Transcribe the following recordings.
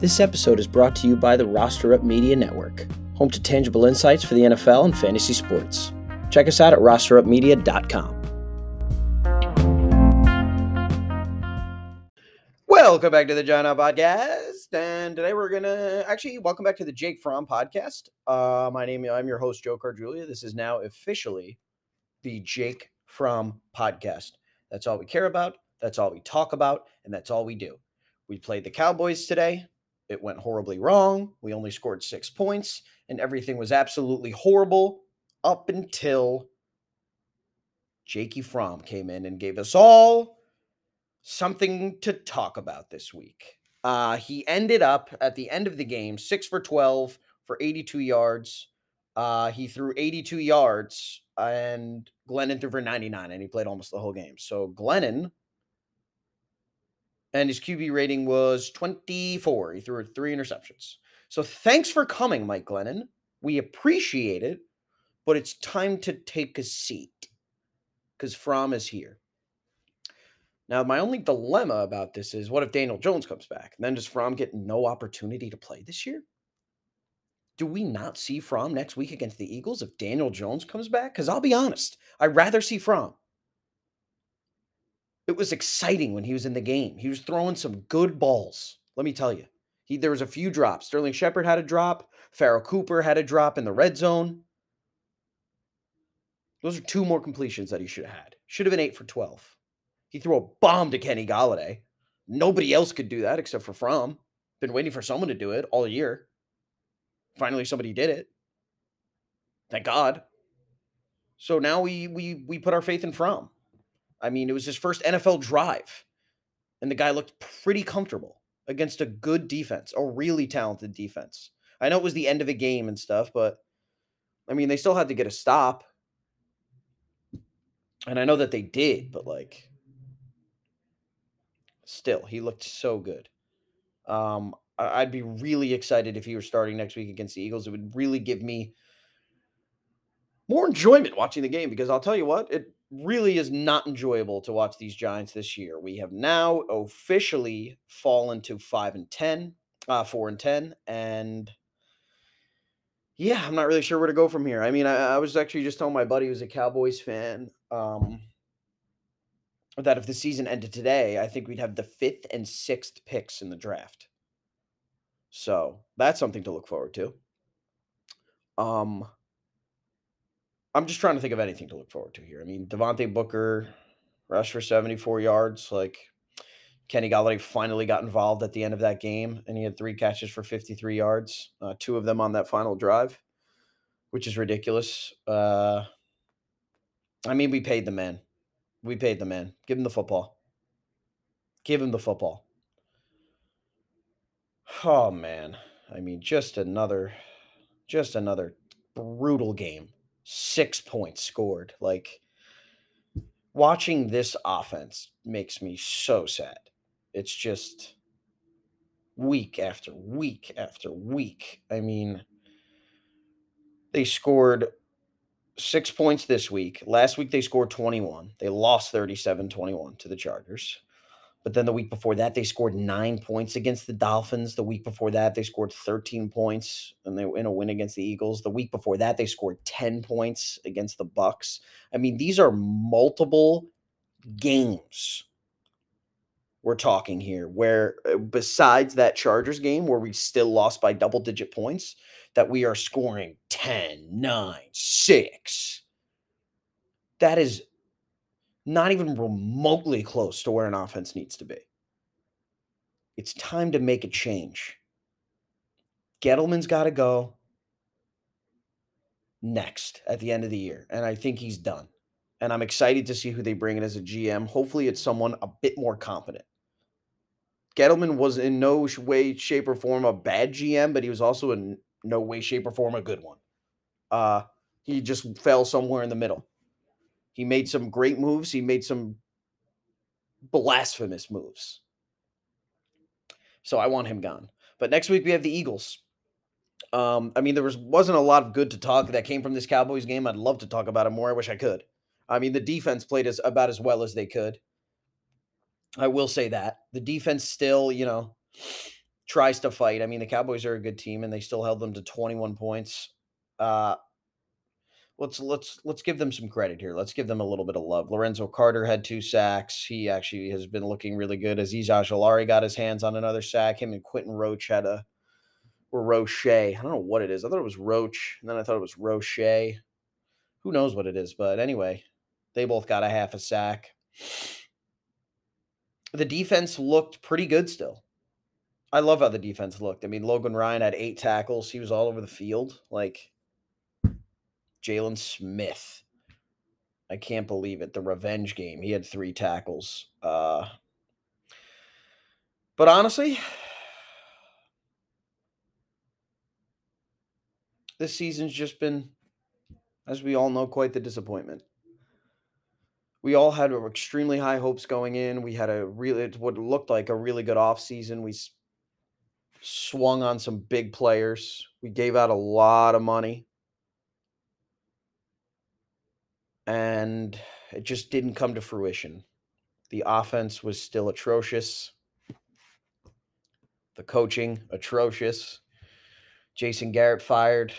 This episode is brought to you by the Roster Up Media Network, home to tangible insights for the NFL and fantasy sports. Check us out at rosterupmedia.com. Welcome back to the Giant Up Podcast, and today we're gonna actually welcome back to the Jake Fromm Podcast. Uh, my name, I'm your host Joe Cardrulia. This is now officially the Jake Fromm Podcast. That's all we care about. That's all we talk about, and that's all we do. We played the Cowboys today. It went horribly wrong. We only scored six points, and everything was absolutely horrible up until Jakey Fromm came in and gave us all something to talk about this week. Uh, he ended up at the end of the game six for 12 for 82 yards. Uh, he threw 82 yards, and Glennon threw for 99, and he played almost the whole game. So Glennon and his QB rating was 24. He threw three interceptions. So thanks for coming, Mike Glennon. We appreciate it, but it's time to take a seat because Fromm is here. Now, my only dilemma about this is what if Daniel Jones comes back? And then does Fromm get no opportunity to play this year? Do we not see Fromm next week against the Eagles if Daniel Jones comes back? Because I'll be honest, I'd rather see Fromm. It was exciting when he was in the game. He was throwing some good balls. Let me tell you. He, there was a few drops. Sterling Shepard had a drop. Pharoh Cooper had a drop in the red zone. Those are two more completions that he should have had. Should have been eight for 12. He threw a bomb to Kenny Golladay. Nobody else could do that except for Fromm. Been waiting for someone to do it all year. Finally, somebody did it. Thank God. So now we we we put our faith in Fromm. I mean, it was his first NFL drive, and the guy looked pretty comfortable against a good defense, a really talented defense. I know it was the end of a game and stuff, but I mean, they still had to get a stop. And I know that they did, but like, still, he looked so good. Um, I'd be really excited if he were starting next week against the Eagles. It would really give me more enjoyment watching the game because I'll tell you what, it really is not enjoyable to watch these Giants this year. We have now officially fallen to five and ten, uh, four and ten, and yeah, I'm not really sure where to go from here. I mean, I, I was actually just telling my buddy who's a Cowboys fan um, that if the season ended today, I think we'd have the fifth and sixth picks in the draft. So that's something to look forward to. Um, I'm just trying to think of anything to look forward to here. I mean, Devontae Booker rushed for 74 yards. Like Kenny Golladay finally got involved at the end of that game, and he had three catches for 53 yards, uh, two of them on that final drive, which is ridiculous. Uh, I mean, we paid the man. We paid the man. Give him the football. Give him the football. Oh man. I mean, just another just another brutal game six points scored. Like watching this offense makes me so sad. It's just week after week after week. I mean, they scored six points this week. Last week they scored 21. They lost 37 21 to the Chargers. But then the week before that, they scored nine points against the Dolphins. The week before that, they scored 13 points and they in a win against the Eagles. The week before that, they scored 10 points against the Bucks. I mean, these are multiple games we're talking here where uh, besides that Chargers game where we still lost by double digit points, that we are scoring 10, 9, 6. That is not even remotely close to where an offense needs to be. It's time to make a change. Gettleman's got to go next at the end of the year, and I think he's done. And I'm excited to see who they bring in as a GM. Hopefully, it's someone a bit more competent. Gettleman was in no way, shape, or form a bad GM, but he was also in no way, shape, or form a good one. Uh, he just fell somewhere in the middle. He made some great moves. He made some blasphemous moves. So I want him gone. But next week we have the Eagles. Um, I mean, there was wasn't a lot of good to talk that came from this Cowboys game. I'd love to talk about it more. I wish I could. I mean, the defense played as about as well as they could. I will say that the defense still, you know, tries to fight. I mean, the Cowboys are a good team and they still held them to 21 points. Uh let's let's let's give them some credit here. Let's give them a little bit of love. Lorenzo Carter had two sacks. He actually has been looking really good. Azeez Ojulari got his hands on another sack. Him and Quentin Roach had a or Roche. I don't know what it is. I thought it was Roach, and then I thought it was Roche. Who knows what it is? But anyway, they both got a half a sack. The defense looked pretty good still. I love how the defense looked. I mean, Logan Ryan had eight tackles. He was all over the field. Like Jaylon Smith. I can't believe it. The revenge game. He had three tackles. Uh, but honestly, this season's just been, as we all know, quite the disappointment. We all had extremely high hopes going in. We had a really what looked like a really good offseason. We swung on some big players. We gave out a lot of money. And it just didn't come to fruition. The offense was still atrocious. The coaching, atrocious. Jason Garrett fired.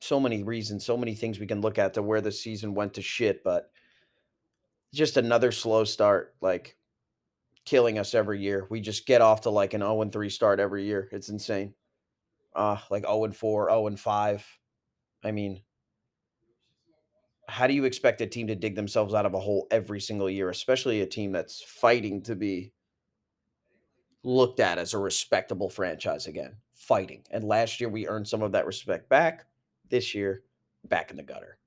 So many reasons, so many things we can look at to where the season went to shit, but just another slow start. Like killing us every year. We just get off to like an 0 3 start every year. It's insane. Uh, like 0 4, 0 5. I mean, how do you expect a team to dig themselves out of a hole every single year, especially a team that's fighting to be looked at as a respectable franchise again? Fighting. And last year we earned some of that respect back. This year, back in the gutter.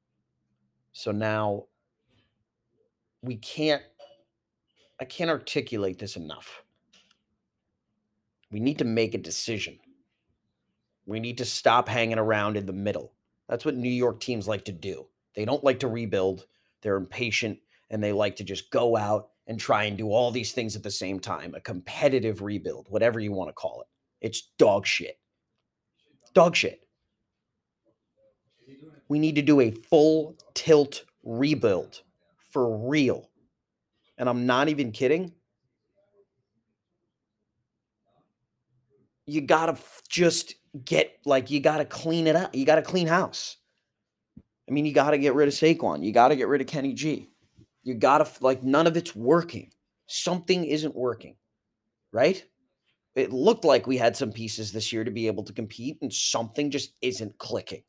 So now we can't I can't articulate this enough. We need to make a decision. We need to stop hanging around in the middle. That's what New York teams like to do. They don't like to rebuild, they're impatient, and they like to just go out and try and do all these things at the same time. A competitive rebuild, whatever you want to call it. It's dog shit. Dog shit. We need to do a full tilt rebuild for real and I'm not even kidding, you got to just get like you got to clean it up. You got to clean house. I mean, you got to get rid of Saquon. You got to get rid of Kenny G. You got to like none of it's working. Something isn't working. Right? It looked like we had some pieces this year to be able to compete and something just isn't clicking.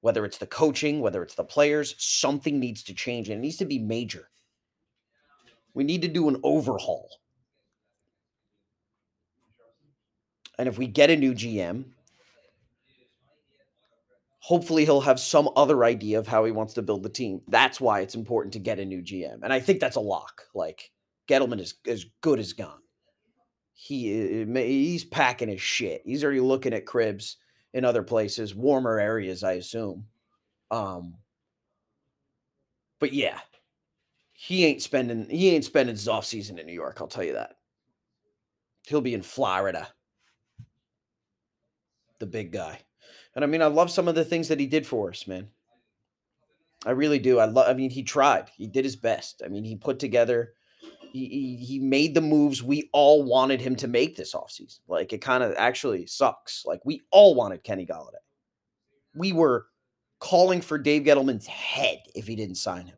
Whether it's the coaching, whether it's the players, something needs to change and it needs to be major. We need to do an overhaul. And if we get a new GM, hopefully he'll have some other idea of how he wants to build the team. That's why it's important to get a new GM. And I think that's a lock. Like Gettleman is as good as gone. He he's packing his shit. He's already looking at cribs in other places, warmer areas, I assume. Um, but yeah, he ain't spending he ain't spending his off season in New York. I'll tell you that. He'll be in Florida. The big guy. And I mean, I love some of the things that he did for us, man. I really do. I love. I mean, he tried. He did his best. I mean, he put together. He, he, he made the moves we all wanted him to make this offseason. Like it kind of actually sucks. Like we all wanted Kenny Golladay. We were calling for Dave Gettleman's head if he didn't sign him.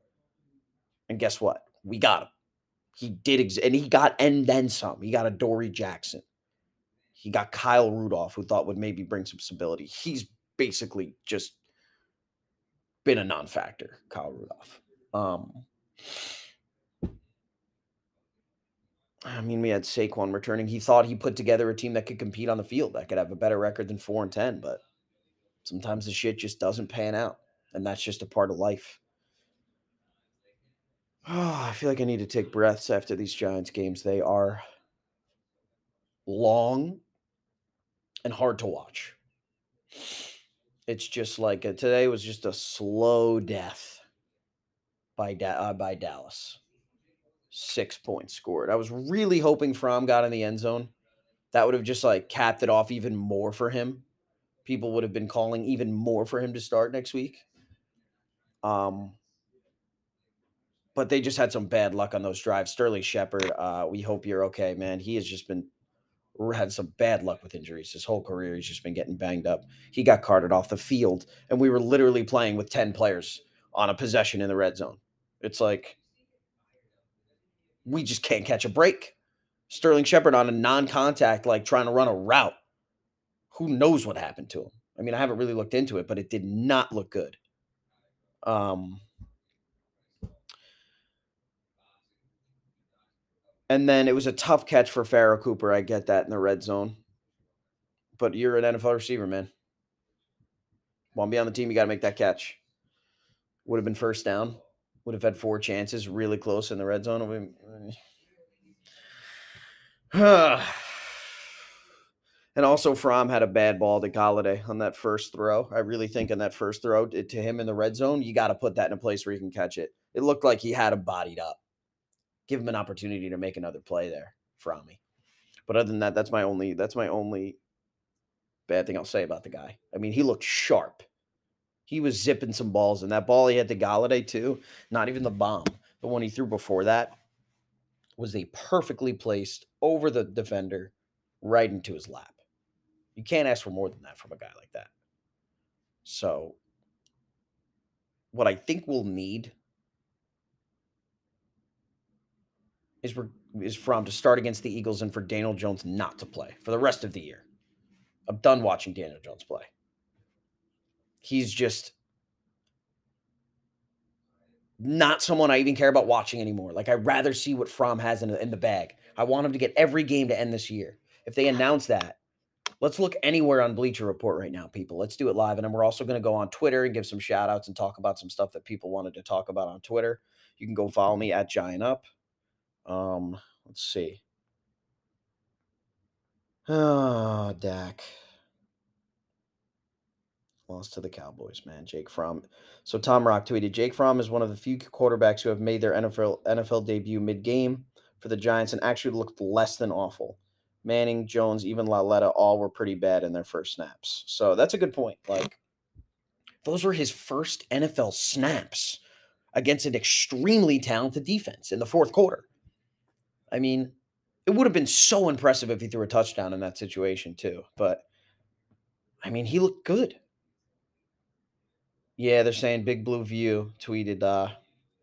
And guess what? We got him. He did, ex- and he got and then some. He got Adoree' Jackson. He got Kyle Rudolph, who thought would maybe bring some stability. He's basically just been a non-factor, Kyle Rudolph. Um, I mean, we had Saquon returning. He thought he put together a team that could compete on the field, that could have a better record than four and ten, but sometimes the shit just doesn't pan out, and that's just a part of life. Oh, I feel like I need to take breaths after these Giants games. They are long and hard to watch. It's just like a, today was just a slow death by da- uh, by Dallas. Six points scored. I was really hoping Fromm got in the end zone. That would have just like capped it off even more for him. People would have been calling even more for him to start next week. Um, but they just had some bad luck on those drives. Sterling Shepard, uh, we hope you're okay, man. He has just been had some bad luck with injuries his whole career. He's just been getting banged up. He got carted off the field, and we were literally playing with 10 players on a possession in the red zone. It's like we just can't catch a break. Sterling Shepard on a non contact, like trying to run a route. Who knows what happened to him? I mean, I haven't really looked into it, but it did not look good. Um, and then it was a tough catch for Pharoh Cooper. I get that in the red zone. But you're an NFL receiver, man. Want to be on the team, you got to make that catch. Would have been first down. Would have had four chances, really close in the red zone. And also, Fromm had a bad ball to Golladay on that first throw. I really think in that first throw to him in the red zone, you got to put that in a place where you can catch it. It looked like he had him bodied up. Give him an opportunity to make another play there, Frommy. But other than that, that's my only that's my only bad thing I'll say about the guy. I mean, he looked sharp. He was zipping some balls, and that ball he had to Golladay too. Not even the bomb. The one he threw before that was a perfectly placed over the defender, right into his lap. You can't ask for more than that from a guy like that. So, what I think we'll need is is Fromm to start against the Eagles and for Daniel Jones not to play for the rest of the year. I'm done watching Daniel Jones play. He's just not someone I even care about watching anymore. Like I'd rather see what Fromm has in, in the bag. I want him to get every game to end this year. If they announce that, let's look anywhere on Bleacher Report right now, people. Let's do it live. And then we're also going to go on Twitter and give some shout outs and talk about some stuff that people wanted to talk about on Twitter. You can go follow me at Giant Up. Um, let's see. Oh, Dak. Lost to the Cowboys, man. Jake Fromm. So Tom Rock tweeted Jake Fromm is one of the few quarterbacks who have made their NFL NFL debut mid game for the Giants and actually looked less than awful. Manning, Jones, even Lauletta, all were pretty bad in their first snaps. So that's a good point. Like, those were his first NFL snaps against an extremely talented defense in the fourth quarter. I mean, it would have been so impressive if he threw a touchdown in that situation, too. But, I mean, he looked good. Yeah, they're saying Big Blue View tweeted uh,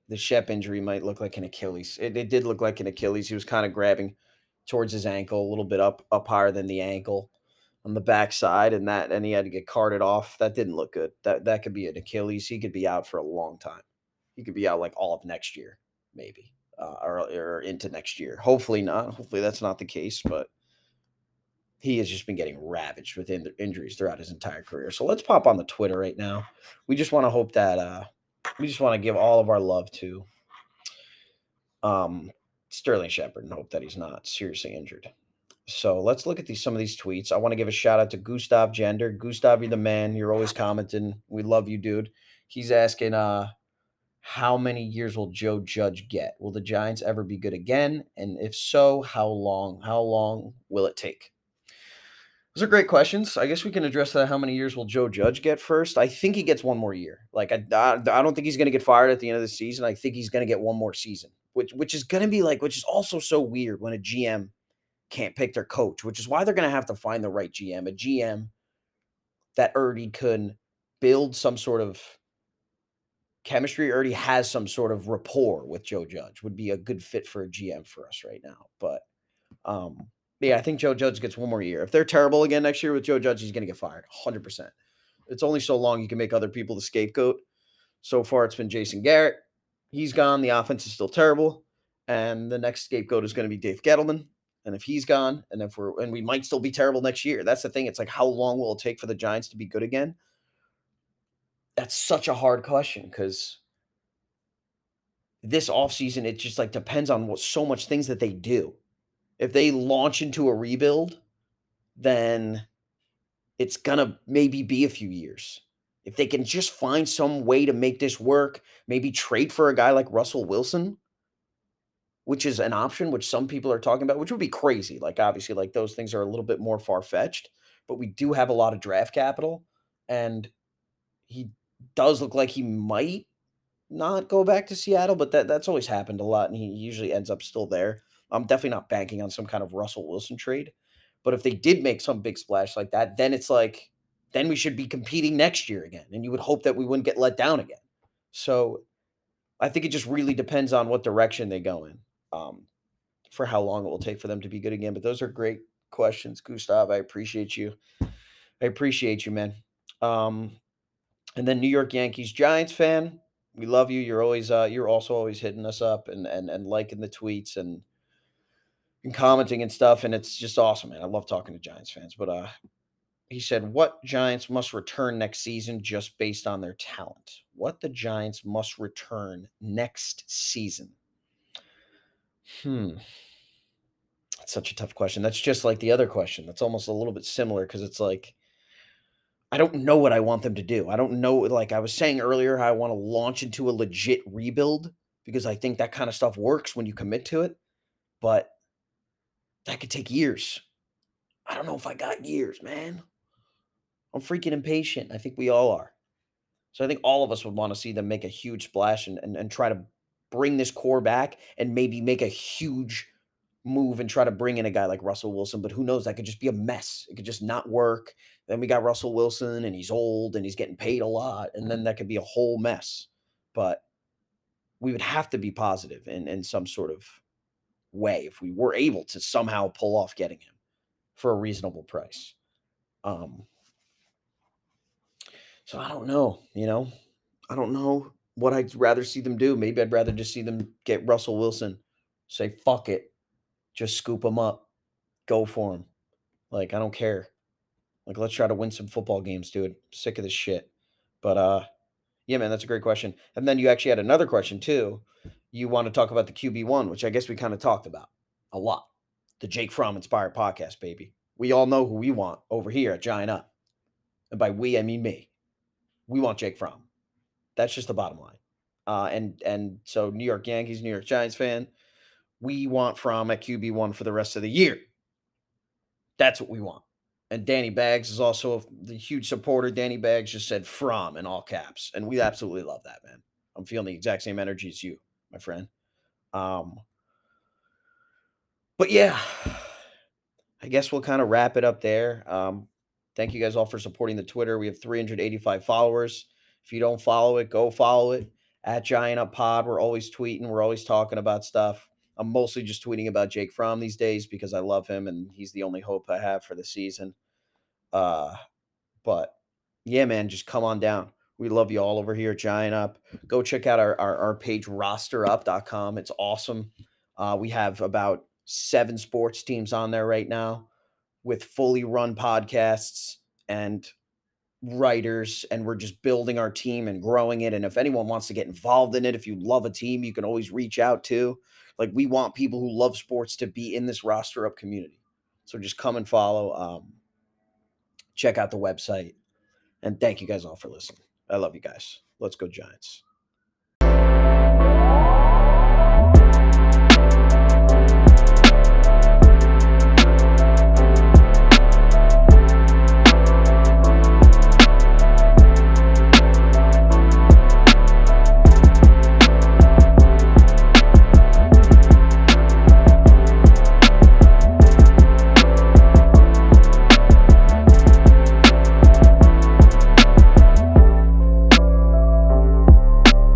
the Shep injury might look like an Achilles. It, it did look like an Achilles. He was kind of grabbing – towards his ankle, a little bit up up higher than the ankle on the backside, and that and he had to get carted off. That didn't look good. That that could be an Achilles. He could be out for a long time. He could be out like all of next year, maybe, uh, or, or into next year. Hopefully not. Hopefully that's not the case, but he has just been getting ravaged with in- injuries throughout his entire career. So let's pop on the Twitter right now. We just want to hope that uh, we just want to give all of our love to um, Sterling Shepard and hope that he's not seriously injured. So let's look at these some of these tweets. I want to give a shout out to Gustav Gender. Gustav, you're the man. You're always commenting. We love you, dude. He's asking, uh, how many years will Joe Judge get? Will the Giants ever be good again? And if so, how long? How long will it take? Those are great questions. I guess we can address that. How many years will Joe Judge get first? I think he gets one more year. Like I, I, I don't think he's going to get fired at the end of the season. I think he's going to get one more season which which is going to be like which is also so weird when a GM can't pick their coach, which is why they're going to have to find the right GM, a GM that already can build some sort of chemistry, already has some sort of rapport with Joe Judge would be a good fit for a GM for us right now. But um yeah, I think Joe Judge gets one more year. If they're terrible again next year with Joe Judge, he's going to get fired 100%. It's only so long you can make other people the scapegoat. So far, it's been Jason Garrett he's gone, the offense is still terrible, and the next scapegoat is going to be Dave Gettleman. And if he's gone, and if we're and we might still be terrible next year. That's the thing. It's like how long will it take for the Giants to be good again? That's such a hard question because this offseason, it just like depends on what so much things that they do. If they launch into a rebuild, then it's gonna maybe be a few years. If they can just find some way to make this work, maybe trade for a guy like Russell Wilson, which is an option which some people are talking about, which would be crazy. Like obviously, like those things are a little bit more far fetched, but we do have a lot of draft capital, and he does look like he might not go back to Seattle, but that that's always happened a lot, and he usually ends up still there. I'm definitely not banking on some kind of Russell Wilson trade. But if they did make some big splash like that, then it's like, then we should be competing next year again. And you would hope that we wouldn't get let down again. So I think it just really depends on what direction they go in um, for how long it will take for them to be good again. But those are great questions, Gustav. I appreciate you. I appreciate you, man. Um, and then New York Yankees Giants fan. We love you. You're always uh, you're also always hitting us up and and and liking the tweets and and commenting and stuff, and it's just awesome, man. I love talking to Giants fans. But uh, he said, "What Giants must return next season just based on their talent? What the Giants must return next season?" Hmm. That's such a tough question. That's just like the other question. That's almost a little bit similar because it's like I don't know what I want them to do. I don't know. Like I was saying earlier, I want to launch into a legit rebuild because I think that kind of stuff works when you commit to it. But that could take years. I don't know if I got years, man. I'm freaking impatient. I think we all are. So I think all of us would want to see them make a huge splash and, and, and try to bring this core back and maybe make a huge move and try to bring in a guy like Russell Wilson. But who knows? That could just be a mess. It could just not work. Then we got Russell Wilson and he's old and he's getting paid a lot. And then that could be a whole mess. But we would have to be positive in, in some sort of way if we were able to somehow pull off getting him for a reasonable price. Um, so I don't know, you know, I don't know what I'd rather see them do. Maybe I'd rather just see them get Russell Wilson, say fuck it, just scoop him up, go for him. Like I don't care. Like let's try to win some football games, dude. Sick of this shit. But uh, yeah, man, that's a great question. And then you actually had another question too you want to talk about the QB1, which I guess we kind of talked about a lot. The Jake Fromm inspired podcast, baby. We all know who we want over here at Giant Up. And by we, I mean me. We want Jake Fromm. That's just the bottom line. Uh, and and so New York Yankees, New York Giants fan, we want Fromm at QB1 for the rest of the year. That's what we want. And Danny Bags is also a, huge supporter. Danny Bags just said Fromm in all caps. And we absolutely love that, man. I'm feeling the exact same energy as you my friend. Um, but yeah, I guess we'll kind of wrap it up there. Um, thank you guys all for supporting the Twitter. We have 385 followers. If you don't follow it, go follow it at Giant Up Pod. We're always tweeting, we're always talking about stuff. I'm mostly just tweeting about Jake Fromm these days because I love him and he's the only hope I have for the season. Uh, but yeah, man, just come on down. We love you all over here Giant Up. Go check out our, our, our page, rosterup.com. It's awesome. Uh, we have about seven sports teams on there right now with fully run podcasts and writers and we're just building our team and growing it and if anyone wants to get involved in it if you love a team you can always reach out to like we want people who love sports to be in this roster up community so just come and follow um, check out the website and thank you guys all for listening I love you guys. Let's go, Giants.